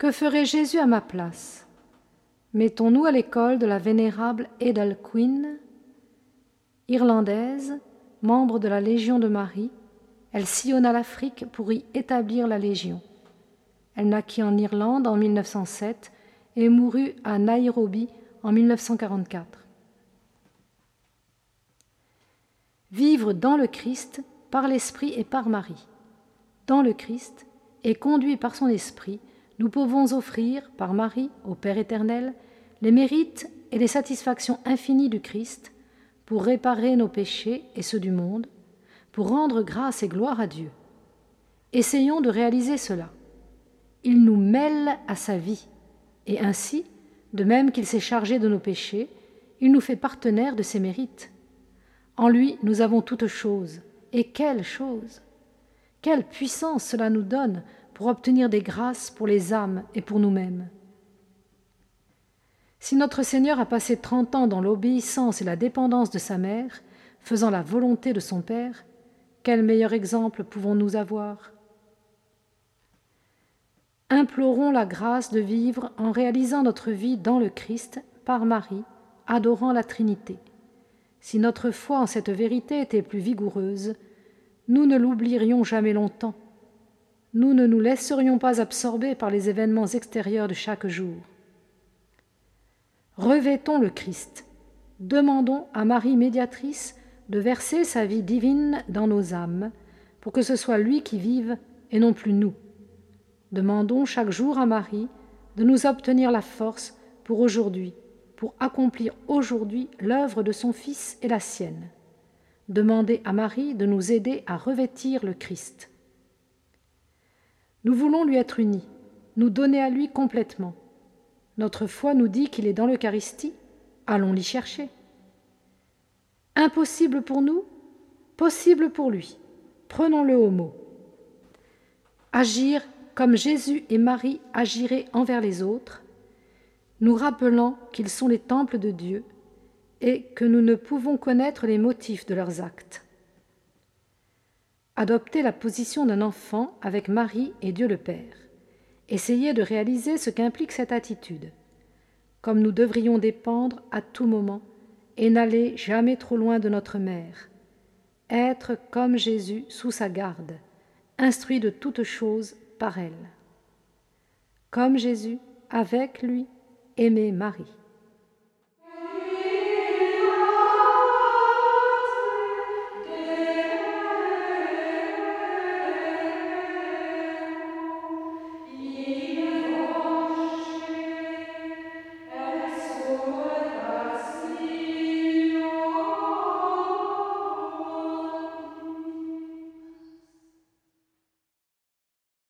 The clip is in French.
que ferait Jésus à ma place? Mettons-nous à l'école de la vénérable Edel Quinn, irlandaise, membre de la Légion de Marie. Elle sillonna l'Afrique pour y établir la Légion. Elle naquit en Irlande en 1907 et mourut à Nairobi en 1944. Vivre dans le Christ, par l'Esprit et par Marie. Dans le Christ, et conduit par son Esprit, nous pouvons offrir, par Marie, au Père éternel, les mérites et les satisfactions infinies du Christ pour réparer nos péchés et ceux du monde, pour rendre grâce et gloire à Dieu. Essayons de réaliser cela. Il nous mêle à sa vie, et ainsi, de même qu'il s'est chargé de nos péchés, il nous fait partenaires de ses mérites. En lui, nous avons toutes choses. Et quelle chose Quelle puissance cela nous donne pour obtenir des grâces pour les âmes et pour nous-mêmes. Si notre Seigneur a passé trente ans dans l'obéissance et la dépendance de sa mère, faisant la volonté de son Père, quel meilleur exemple pouvons-nous avoir? Implorons la grâce de vivre en réalisant notre vie dans le Christ par Marie, adorant la Trinité. Si notre foi en cette vérité était plus vigoureuse, nous ne l'oublierions jamais longtemps. Nous ne nous laisserions pas absorber par les événements extérieurs de chaque jour. Revêtons le Christ. Demandons à Marie médiatrice de verser sa vie divine dans nos âmes, pour que ce soit lui qui vive et non plus nous. Demandons chaque jour à Marie de nous obtenir la force pour aujourd'hui, pour accomplir aujourd'hui l'œuvre de son Fils et la sienne. Demandez à Marie de nous aider à revêtir le Christ. Nous voulons lui être unis, nous donner à lui complètement. Notre foi nous dit qu'il est dans l'Eucharistie. Allons l'y chercher. Impossible pour nous, possible pour lui. Prenons-le au mot. Agir comme Jésus et Marie agiraient envers les autres, nous rappelant qu'ils sont les temples de Dieu et que nous ne pouvons connaître les motifs de leurs actes. Adopter la position d'un enfant avec Marie et Dieu le Père. Essayez de réaliser ce qu'implique cette attitude, comme nous devrions dépendre à tout moment et n'aller jamais trop loin de notre mère. Être comme Jésus sous sa garde, instruit de toutes choses par elle. Comme Jésus, avec lui, aimer Marie.